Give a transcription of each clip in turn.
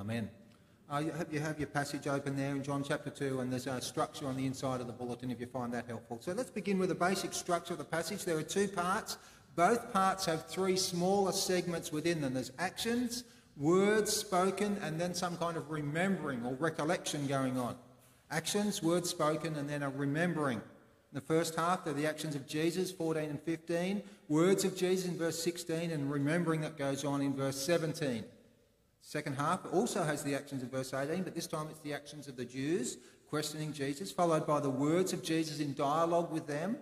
Amen. Uh, you, have, you have your passage open there in John chapter 2, and there's a structure on the inside of the bulletin if you find that helpful. So let's begin with the basic structure of the passage. There are two parts. Both parts have three smaller segments within them. There's actions, words spoken, and then some kind of remembering or recollection going on. Actions, words spoken, and then a remembering. In the first half, they're the actions of Jesus, 14 and 15, words of Jesus in verse 16, and remembering that goes on in verse 17. Second half also has the actions of verse 18, but this time it's the actions of the Jews questioning Jesus, followed by the words of Jesus in dialogue with them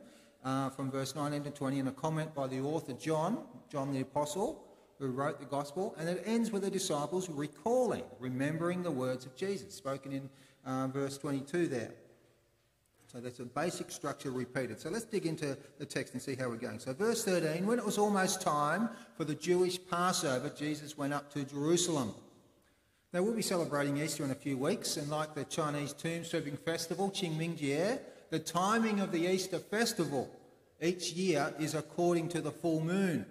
uh, from verse 19 to 20, and a comment by the author John, John the Apostle, who wrote the Gospel, and it ends with the disciples recalling, remembering the words of Jesus, spoken in uh, verse 22 there. So that's a basic structure repeated. So let's dig into the text and see how we're going. So, verse 13 when it was almost time for the Jewish Passover, Jesus went up to Jerusalem. Now, we'll be celebrating Easter in a few weeks, and like the Chinese tomb sweeping festival, Qingming Jie, the timing of the Easter festival each year is according to the full moon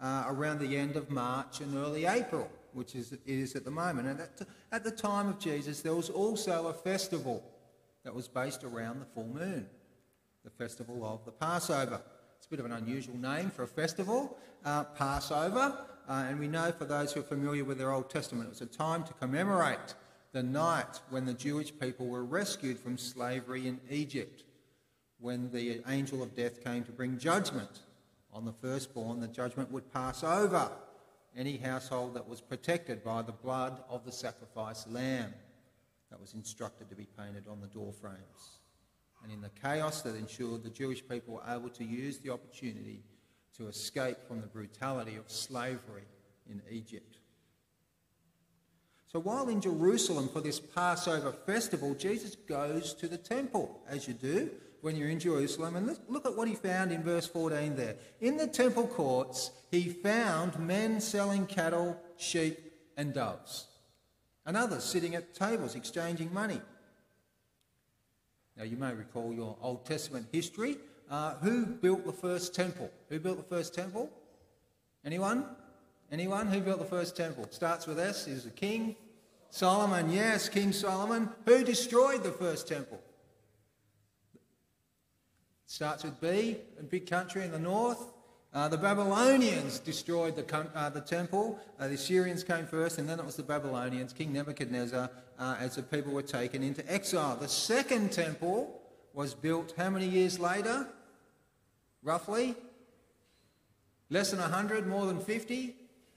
uh, around the end of March and early April, which is, it is at the moment. And at, at the time of Jesus, there was also a festival that was based around the full moon, the festival of the Passover. It's a bit of an unusual name for a festival, uh, Passover, uh, and we know for those who are familiar with their Old Testament, it was a time to commemorate the night when the Jewish people were rescued from slavery in Egypt, when the angel of death came to bring judgment on the firstborn, the judgment would pass over any household that was protected by the blood of the sacrificed lamb that was instructed to be painted on the door frames. And in the chaos that ensued, the Jewish people were able to use the opportunity to escape from the brutality of slavery in Egypt. So while in Jerusalem for this Passover festival, Jesus goes to the temple, as you do when you're in Jerusalem. And look at what he found in verse 14 there. In the temple courts, he found men selling cattle, sheep, and doves and others sitting at tables exchanging money. Now, you may recall your Old Testament history. Uh, who built the first temple? Who built the first temple? Anyone? Anyone? Who built the first temple? Starts with S. Is a king? Solomon, yes, King Solomon. Who destroyed the first temple? Starts with B, a big country in the north. Uh, the Babylonians destroyed the, uh, the temple. Uh, the Assyrians came first, and then it was the Babylonians, King Nebuchadnezzar, uh, as the people were taken into exile. The second temple was built how many years later? Roughly? Less than 100, more than 50?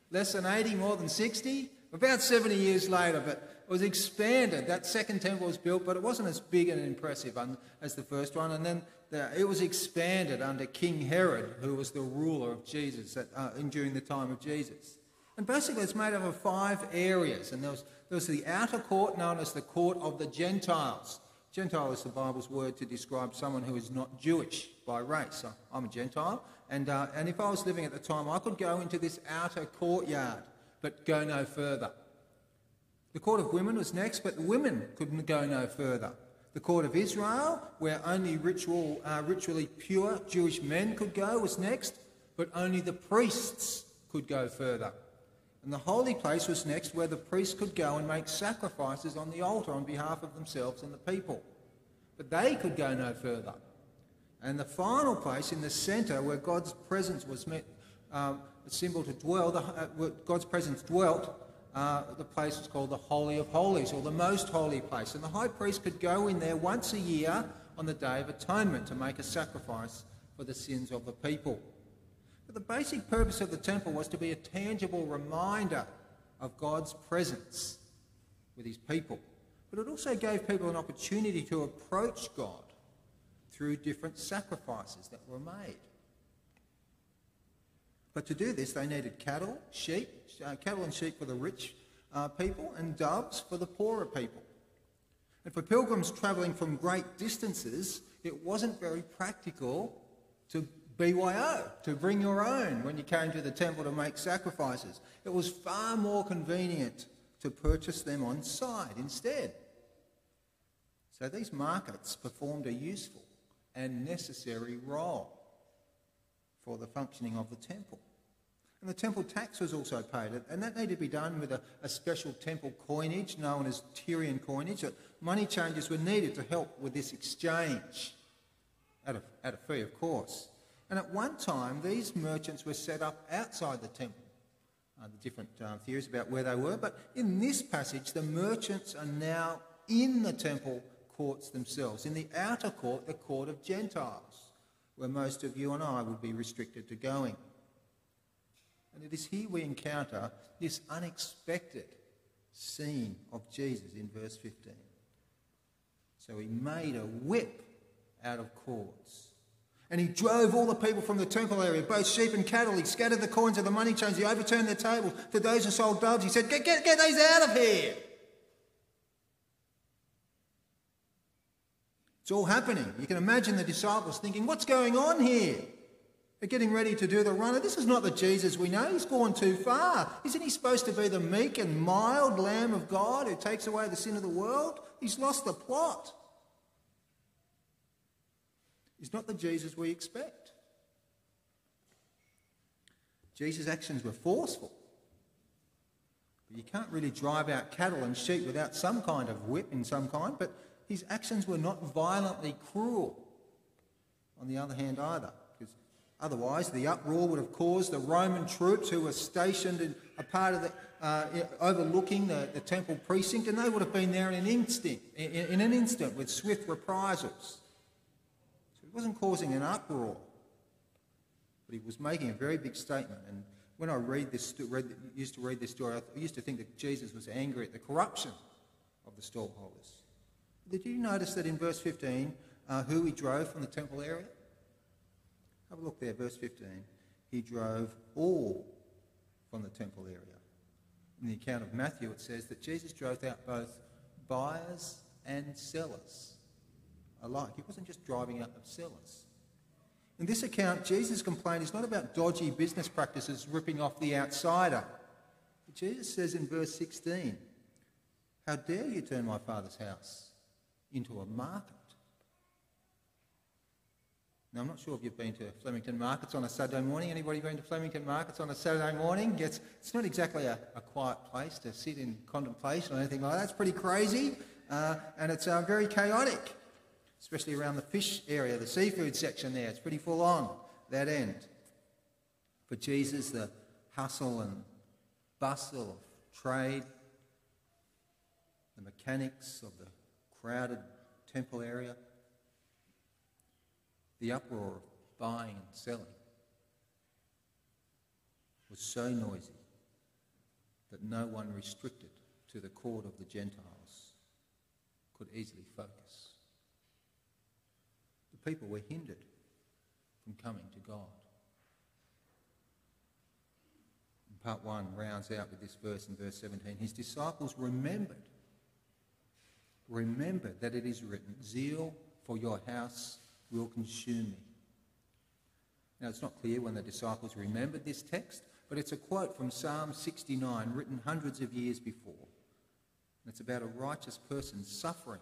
Less than 80, more than 60? About 70 years later, but it was expanded. That second temple was built, but it wasn't as big and impressive as the first one. And then it was expanded under King Herod, who was the ruler of Jesus at, uh, during the time of Jesus. And basically, it's made up of five areas. And there was, there was the outer court, known as the court of the Gentiles. Gentile is the Bible's word to describe someone who is not Jewish by race. I'm a Gentile. And, uh, and if I was living at the time, I could go into this outer courtyard, but go no further. The court of women was next, but the women couldn't go no further the court of Israel, where only ritual, uh, ritually pure Jewish men could go, was next, but only the priests could go further. And the holy place was next, where the priests could go and make sacrifices on the altar on behalf of themselves and the people. But they could go no further. And the final place in the centre, where God's presence was met, um, a symbol to dwell, the, uh, God's presence dwelt, uh, the place was called the Holy of Holies, or the Most Holy Place. And the high priest could go in there once a year on the Day of Atonement to make a sacrifice for the sins of the people. But the basic purpose of the temple was to be a tangible reminder of God's presence with his people. But it also gave people an opportunity to approach God through different sacrifices that were made. But to do this, they needed cattle, sheep, uh, cattle and sheep for the rich uh, people, and doves for the poorer people. And for pilgrims travelling from great distances, it wasn't very practical to BYO, to bring your own when you came to the temple to make sacrifices. It was far more convenient to purchase them on site instead. So these markets performed a useful and necessary role for the functioning of the temple. And the temple tax was also paid, and that needed to be done with a, a special temple coinage known as Tyrian coinage. That money changers were needed to help with this exchange, at a, at a fee, of course. And at one time, these merchants were set up outside the temple. Uh, the different uh, theories about where they were, but in this passage, the merchants are now in the temple courts themselves, in the outer court, the court of Gentiles, where most of you and I would be restricted to going. And it is here we encounter this unexpected scene of Jesus in verse 15. So he made a whip out of cords. And he drove all the people from the temple area, both sheep and cattle. He scattered the coins of the money changers. He overturned their tables. To those who sold doves, he said, Get, get, get these out of here. It's all happening. You can imagine the disciples thinking, What's going on here? They're getting ready to do the runner. This is not the Jesus we know. He's gone too far. Isn't he supposed to be the meek and mild Lamb of God who takes away the sin of the world? He's lost the plot. He's not the Jesus we expect. Jesus' actions were forceful. But you can't really drive out cattle and sheep without some kind of whip in some kind, but his actions were not violently cruel on the other hand either. Otherwise, the uproar would have caused the Roman troops who were stationed in a part of the, uh, overlooking the, the, temple precinct, and they would have been there in an instant, in, in an instant with swift reprisals. So he wasn't causing an uproar, but he was making a very big statement. And when I read this, read, used to read this story, I used to think that Jesus was angry at the corruption of the stallholders. Did you notice that in verse 15, uh, who he drove from the temple area? Have a look there, verse 15. He drove all from the temple area. In the account of Matthew, it says that Jesus drove out both buyers and sellers alike. He wasn't just driving out the sellers. In this account, Jesus' complaint is not about dodgy business practices ripping off the outsider. Jesus says in verse 16, How dare you turn my father's house into a market? Now, I'm not sure if you've been to Flemington Markets on a Saturday morning. Anybody been to Flemington Markets on a Saturday morning? It's, it's not exactly a, a quiet place to sit in contemplation or anything like that. It's pretty crazy uh, and it's uh, very chaotic, especially around the fish area, the seafood section there. It's pretty full on, that end. For Jesus, the hustle and bustle of trade, the mechanics of the crowded temple area, the uproar of buying and selling was so noisy that no one restricted to the court of the Gentiles could easily focus. The people were hindered from coming to God. And part 1 rounds out with this verse in verse 17. His disciples remembered, remembered that it is written, Zeal for your house will consume me. Now, it's not clear when the disciples remembered this text, but it's a quote from Psalm 69, written hundreds of years before. And it's about a righteous person suffering,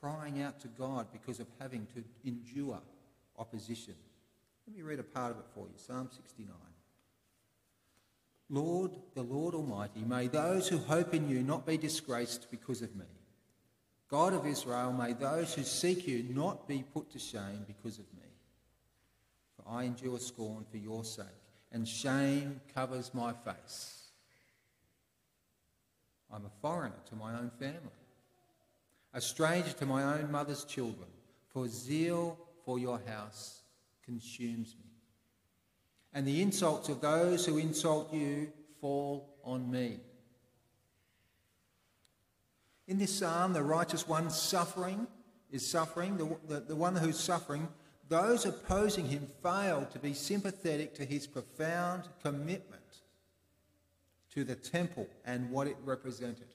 crying out to God because of having to endure opposition. Let me read a part of it for you Psalm 69. Lord, the Lord Almighty, may those who hope in you not be disgraced because of me. God of Israel, may those who seek you not be put to shame because of me. For I endure scorn for your sake, and shame covers my face. I'm a foreigner to my own family, a stranger to my own mother's children, for zeal for your house consumes me. And the insults of those who insult you fall on me. In this psalm, the righteous one suffering is suffering, the, the, the one who's suffering. Those opposing him fail to be sympathetic to his profound commitment to the temple and what it represented.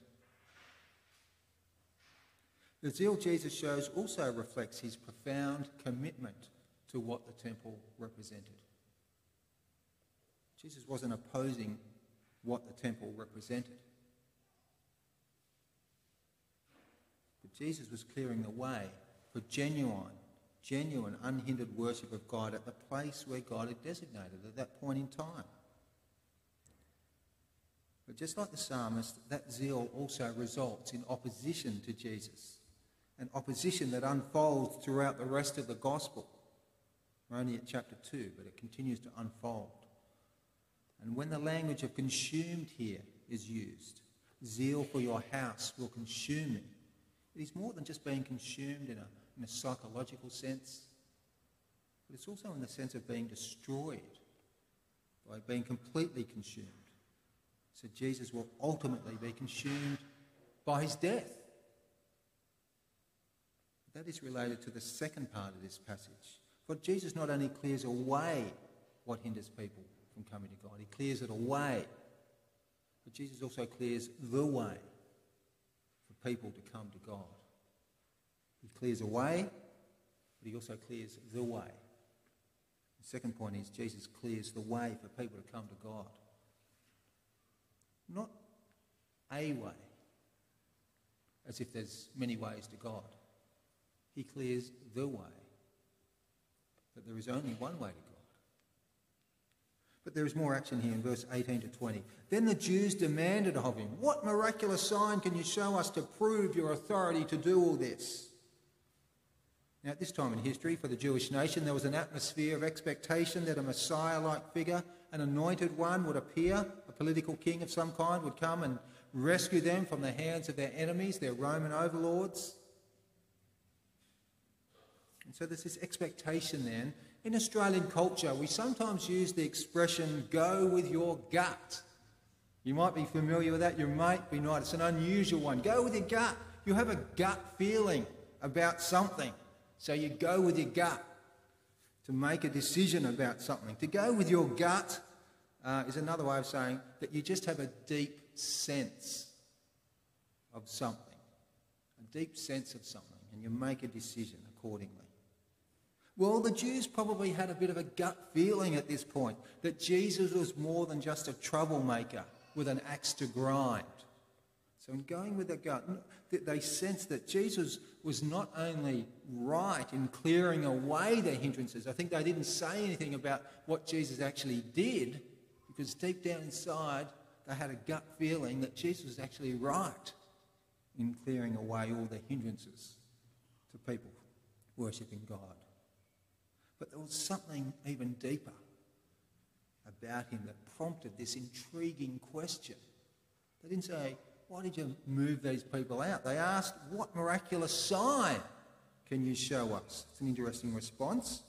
The zeal Jesus shows also reflects his profound commitment to what the temple represented. Jesus wasn't opposing what the temple represented. Jesus was clearing the way for genuine, genuine, unhindered worship of God at the place where God had designated at that point in time. But just like the psalmist, that zeal also results in opposition to Jesus, an opposition that unfolds throughout the rest of the gospel. We're only at chapter 2, but it continues to unfold. And when the language of consumed here is used, zeal for your house will consume me. It is more than just being consumed in a, in a psychological sense, but it's also in the sense of being destroyed by being completely consumed. So Jesus will ultimately be consumed by his death. That is related to the second part of this passage. For Jesus not only clears away what hinders people from coming to God, he clears it away. But Jesus also clears the way people to come to God. He clears a way, but he also clears the way. The second point is Jesus clears the way for people to come to God. Not a way, as if there's many ways to God. He clears the way, that there is only one way to God. But there is more action here in verse 18 to 20. Then the Jews demanded of him, What miraculous sign can you show us to prove your authority to do all this? Now, at this time in history, for the Jewish nation, there was an atmosphere of expectation that a Messiah like figure, an anointed one, would appear, a political king of some kind would come and rescue them from the hands of their enemies, their Roman overlords. And so there's this expectation then. In Australian culture, we sometimes use the expression, go with your gut. You might be familiar with that, you might be not. It's an unusual one. Go with your gut. You have a gut feeling about something. So you go with your gut to make a decision about something. To go with your gut uh, is another way of saying that you just have a deep sense of something, a deep sense of something, and you make a decision accordingly. Well, the Jews probably had a bit of a gut feeling at this point that Jesus was more than just a troublemaker with an axe to grind. So, in going with the gut, they sensed that Jesus was not only right in clearing away their hindrances, I think they didn't say anything about what Jesus actually did, because deep down inside, they had a gut feeling that Jesus was actually right in clearing away all the hindrances to people worshipping God. But there was something even deeper about him that prompted this intriguing question. They didn't say, why did you move these people out? They asked, What miraculous sign can you show us? It's an interesting response.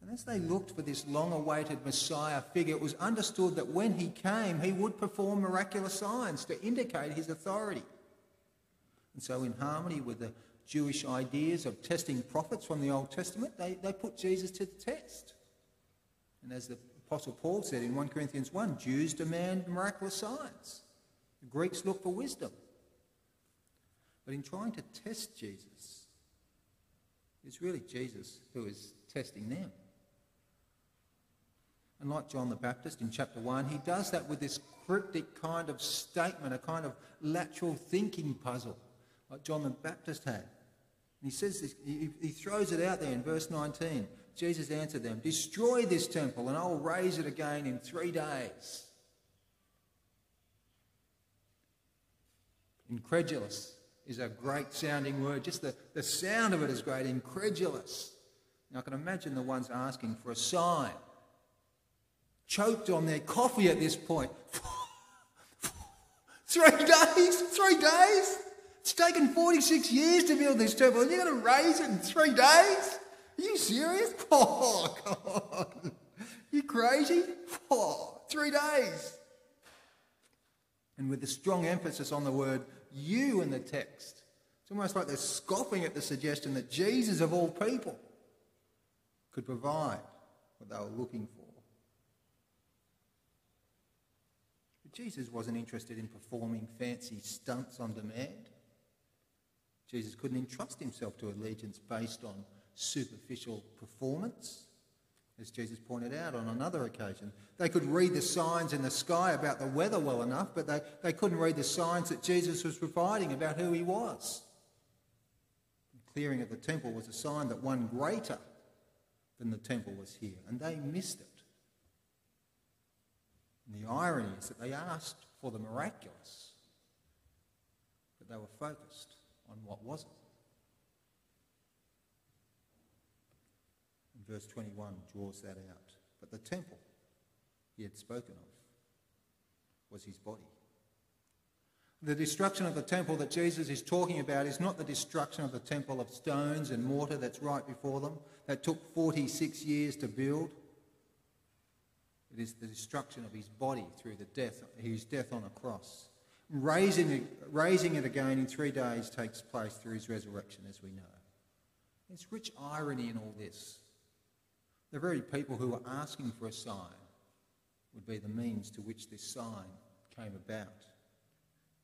And as they looked for this long awaited Messiah figure, it was understood that when he came, he would perform miraculous signs to indicate his authority. And so, in harmony with the Jewish ideas of testing prophets from the Old Testament, they, they put Jesus to the test. And as the Apostle Paul said in 1 Corinthians 1, Jews demand miraculous signs. The Greeks look for wisdom. But in trying to test Jesus, it's really Jesus who is testing them. And like John the Baptist in chapter 1, he does that with this cryptic kind of statement, a kind of lateral thinking puzzle, like John the Baptist had. And he says this, he, he throws it out there in verse 19. Jesus answered them, Destroy this temple, and I will raise it again in three days. Incredulous is a great sounding word. Just the, the sound of it is great. Incredulous. Now, I can imagine the ones asking for a sign, choked on their coffee at this point. three days? Three days? It's taken 46 years to build this temple, and you're going to raise it in three days? Are you serious? Oh, God. You crazy? Oh, three days. And with a strong emphasis on the word you in the text. It's almost like they're scoffing at the suggestion that Jesus, of all people, could provide what they were looking for. But Jesus wasn't interested in performing fancy stunts on demand. Jesus couldn't entrust himself to allegiance based on superficial performance as Jesus pointed out on another occasion. They could read the signs in the sky about the weather well enough, but they, they couldn't read the signs that Jesus was providing about who he was. The clearing of the temple was a sign that one greater than the temple was here, and they missed it. And the irony is that they asked for the miraculous, but they were focused on what wasn't. And verse 21 draws that out. But the temple he had spoken of was his body. The destruction of the temple that Jesus is talking about is not the destruction of the temple of stones and mortar that's right before them, that took 46 years to build. It is the destruction of his body through the death, his death on a cross. Raising it, raising it again in three days takes place through his resurrection, as we know. There's rich irony in all this. The very people who were asking for a sign would be the means to which this sign came about.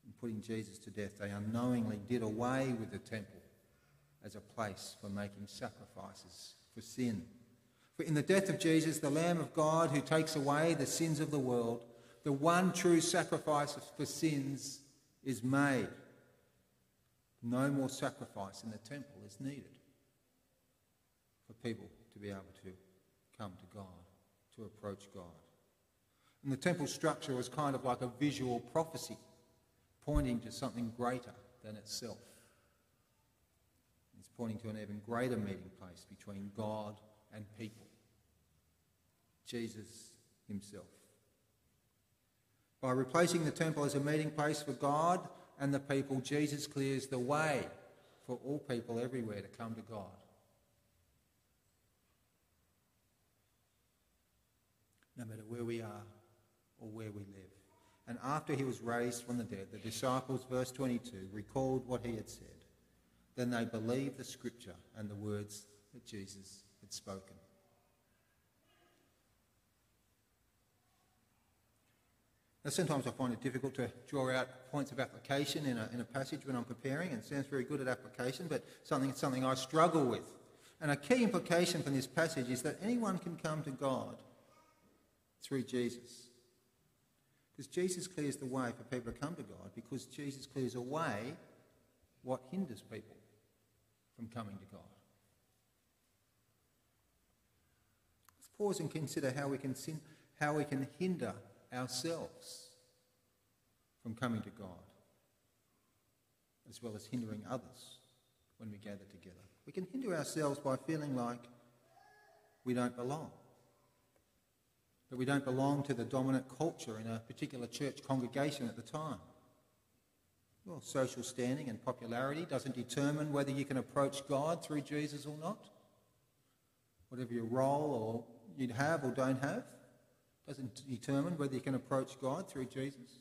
In putting Jesus to death, they unknowingly did away with the temple as a place for making sacrifices for sin. For in the death of Jesus, the Lamb of God who takes away the sins of the world, the one true sacrifice for sins is made. No more sacrifice in the temple is needed for people to be able to come to God, to approach God. And the temple structure was kind of like a visual prophecy, pointing to something greater than itself. It's pointing to an even greater meeting place between God and people. Jesus himself. By replacing the temple as a meeting place for God and the people, Jesus clears the way for all people everywhere to come to God. No matter where we are or where we live. And after he was raised from the dead, the disciples, verse 22, recalled what he had said. Then they believed the scripture and the words that Jesus had spoken. Now, sometimes I find it difficult to draw out points of application in a, in a passage when I'm preparing, and it sounds very good at application, but something, something I struggle with. And a key implication from this passage is that anyone can come to God through Jesus. Because Jesus clears the way for people to come to God, because Jesus clears away what hinders people from coming to God. Let's pause and consider how we can, sin, how we can hinder ourselves from coming to God, as well as hindering others when we gather together. We can hinder ourselves by feeling like we don't belong, that we don't belong to the dominant culture in a particular church congregation at the time. Well, social standing and popularity doesn't determine whether you can approach God through Jesus or not. Whatever your role or you'd have or don't have doesn't determine whether you can approach God through Jesus.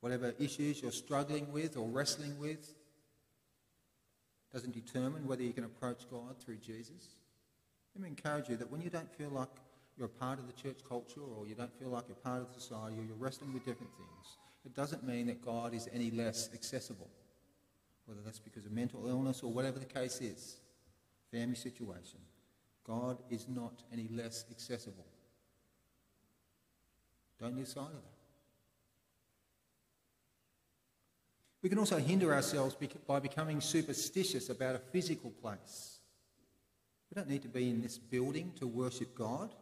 Whatever issues you're struggling with or wrestling with doesn't determine whether you can approach God through Jesus. Let me encourage you that when you don't feel like you're a part of the church culture or you don't feel like you're part of society or you're wrestling with different things, it doesn't mean that God is any less accessible, whether that's because of mental illness or whatever the case is, family situation. God is not any less accessible. Don't lose sight of that. We can also hinder ourselves by becoming superstitious about a physical place. We don't need to be in this building to worship God.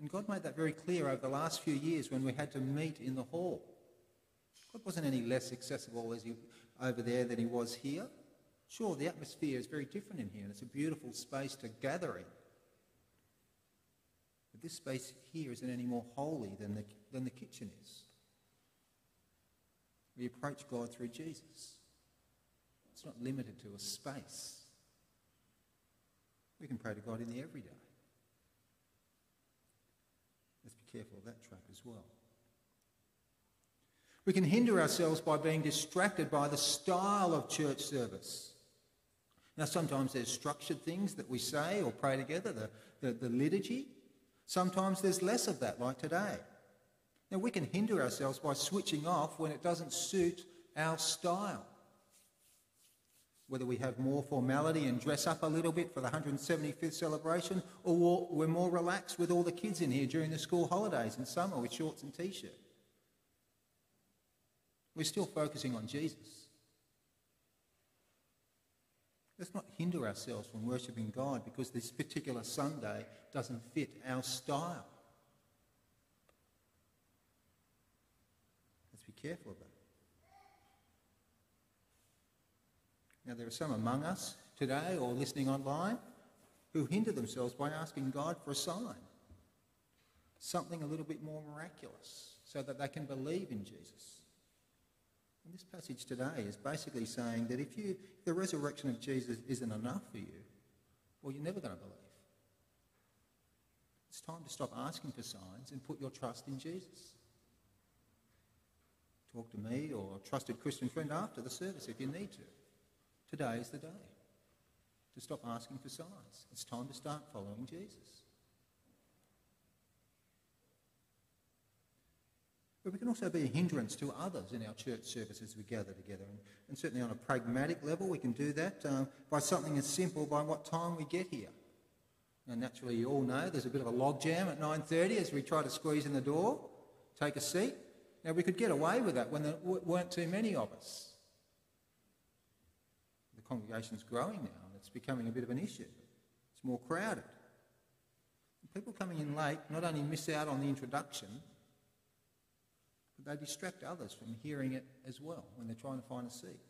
And God made that very clear over the last few years when we had to meet in the hall. God wasn't any less accessible as he, over there than he was here. Sure, the atmosphere is very different in here, and it's a beautiful space to gather in. This space here isn't any more holy than the, than the kitchen is. We approach God through Jesus. It's not limited to a space. We can pray to God in the everyday. Let's be careful of that trap as well. We can hinder ourselves by being distracted by the style of church service. Now, sometimes there's structured things that we say or pray together, the, the, the liturgy. Sometimes there's less of that, like today. Now, we can hinder ourselves by switching off when it doesn't suit our style. Whether we have more formality and dress up a little bit for the 175th celebration, or we're more relaxed with all the kids in here during the school holidays in summer with shorts and t shirt. We're still focusing on Jesus. Let's not hinder ourselves from worshipping God because this particular Sunday doesn't fit our style. Let's be careful of that. Now, there are some among us today or listening online who hinder themselves by asking God for a sign, something a little bit more miraculous, so that they can believe in Jesus. And this passage today is basically saying that if, you, if the resurrection of Jesus isn't enough for you, well, you're never going to believe. It's time to stop asking for signs and put your trust in Jesus. Talk to me or a trusted Christian friend after the service if you need to. Today is the day to stop asking for signs. It's time to start following Jesus. But we can also be a hindrance to others in our church service as we gather together. And, and certainly on a pragmatic level, we can do that uh, by something as simple by what time we get here. Now, naturally, you all know there's a bit of a logjam at 9.30 as we try to squeeze in the door, take a seat. Now, we could get away with that when there weren't too many of us. The congregation's growing now and it's becoming a bit of an issue. It's more crowded. People coming in late not only miss out on the introduction, they distract others from hearing it as well when they're trying to find a seat.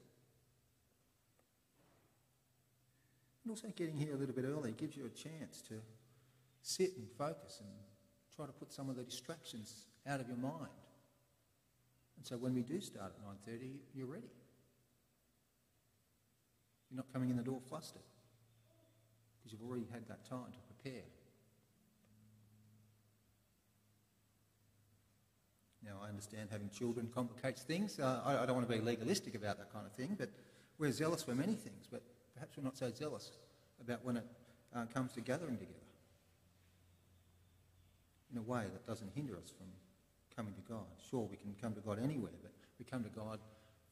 And also getting here a little bit early gives you a chance to sit and focus and try to put some of the distractions out of your mind. And so when we do start at 9.30, you're ready. You're not coming in the door flustered because you've already had that time to prepare. Now, I understand having children complicates things. Uh, I, I, don't want to be legalistic about that kind of thing, but we're zealous for many things, but perhaps we're not so zealous about when it uh, comes to gathering together in a way that doesn't hinder us from coming to God. Sure, we can come to God anywhere, but we come to God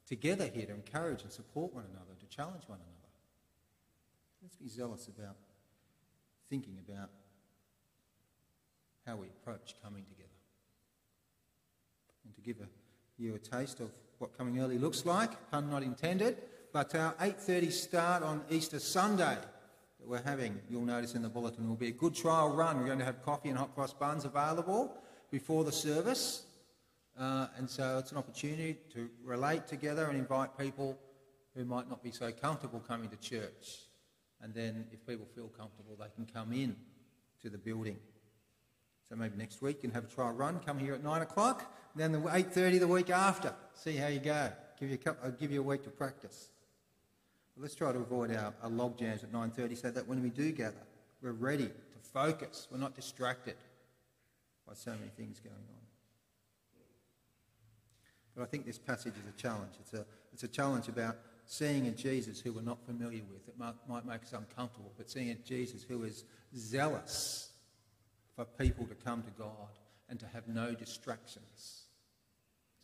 together here to encourage and support one another, to challenge one another. Let's be zealous about thinking about how we approach coming together. And to give a, you a taste of what coming early looks like, pun not intended, but our 8.30 start on Easter Sunday that we're having, you'll notice in the bulletin, will be a good trial run. We're going to have coffee and hot cross buns available before the service. Uh, and so it's an opportunity to relate together and invite people who might not be so comfortable coming to church. And then if people feel comfortable, they can come in to the building. So maybe next week you can have a trial run, come here at 9 o'clock, then the 8.30 the week after. See how you go. Give you a, couple, I'll give you a week to practice. But let's try to avoid our, our log jams at 9.30 so that when we do gather, we're ready to focus. We're not distracted by so many things going on. But I think this passage is a challenge. It's a, it's a challenge about seeing a Jesus who we're not familiar with. It might, might make us uncomfortable, but seeing a Jesus who is zealous for people to come to God and to have no distractions.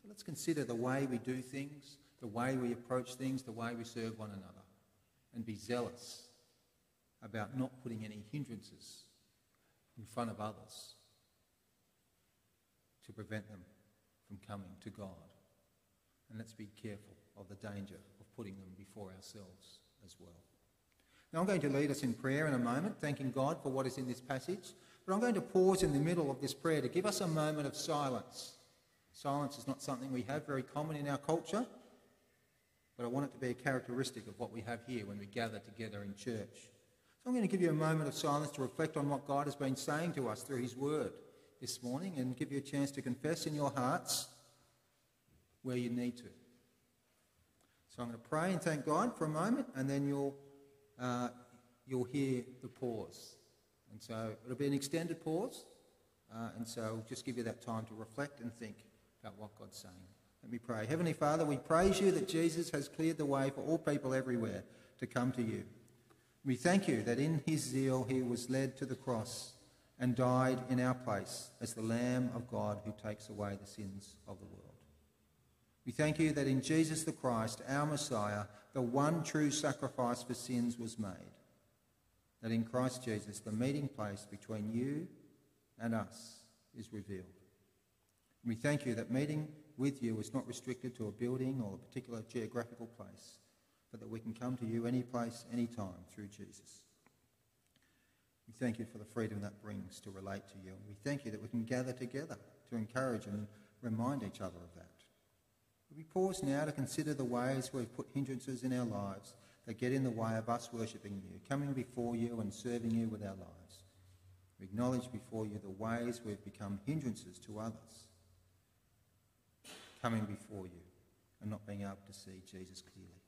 So let's consider the way we do things, the way we approach things, the way we serve one another, and be zealous about not putting any hindrances in front of others to prevent them from coming to God. And let's be careful of the danger of putting them before ourselves as well. Now, I'm going to lead us in prayer in a moment, thanking God for what is in this passage. But I'm going to pause in the middle of this prayer to give us a moment of silence. Silence is not something we have very common in our culture, but I want it to be a characteristic of what we have here when we gather together in church. So I'm going to give you a moment of silence to reflect on what God has been saying to us through his word this morning and give you a chance to confess in your hearts where you need to. So I'm going to pray and thank God for a moment, and then you'll, uh, you'll hear the pause. And so it'll be an extended pause, uh, and so I'll just give you that time to reflect and think about what God's saying. Let me pray. Heavenly Father, we praise you that Jesus has cleared the way for all people everywhere to come to you. We thank you that in his zeal he was led to the cross and died in our place as the Lamb of God who takes away the sins of the world. We thank you that in Jesus the Christ, our Messiah, the one true sacrifice for sins was made. That in Christ Jesus, the meeting place between you and us is revealed. We thank you that meeting with you is not restricted to a building or a particular geographical place, but that we can come to you any place, any time through Jesus. We thank you for the freedom that brings to relate to you. And we thank you that we can gather together to encourage and remind each other of that. We pause now to consider the ways we've put hindrances in our lives that get in the way of us worshipping you, coming before you and serving you with our lives. We acknowledge before you the ways we've become hindrances to others, coming before you and not being able to see Jesus clearly.